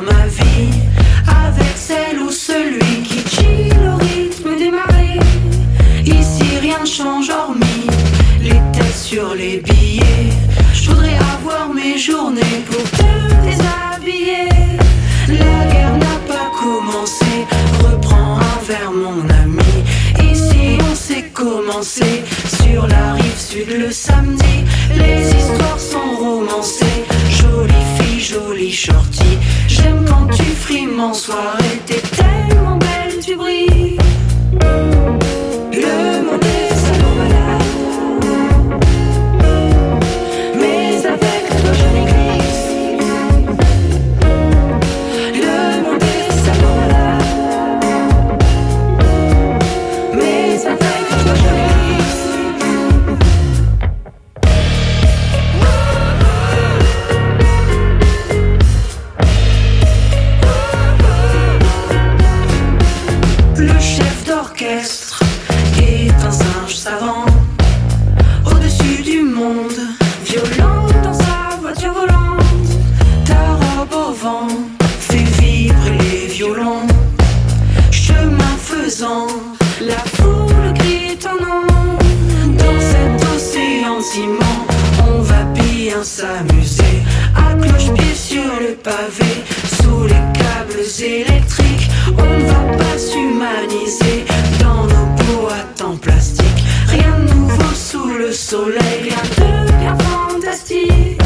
ma vie avec celle ou celui qui chill au rythme des marées. Ici rien ne change hormis les têtes sur les billets. Je voudrais avoir mes journées pour te déshabiller. La guerre n'a pas commencé, reprends un verre mon ami. Ici on s'est commencé sur la rive sud le samedi. Les histoires sont romancées, jolie fille, jolie shorty. Frimes en soirée, chef d'orchestre est un singe savant. Au-dessus du monde, violent dans sa voiture volante Ta robe au vent fait vibrer les violons. Chemin faisant, la foule crie ton nom. Dans cet océan ciment, on va bien s'amuser. À cloche-pied sur le pavé, sous les câbles électriques On ne va pas s'humaniser soleil vient de fantastique.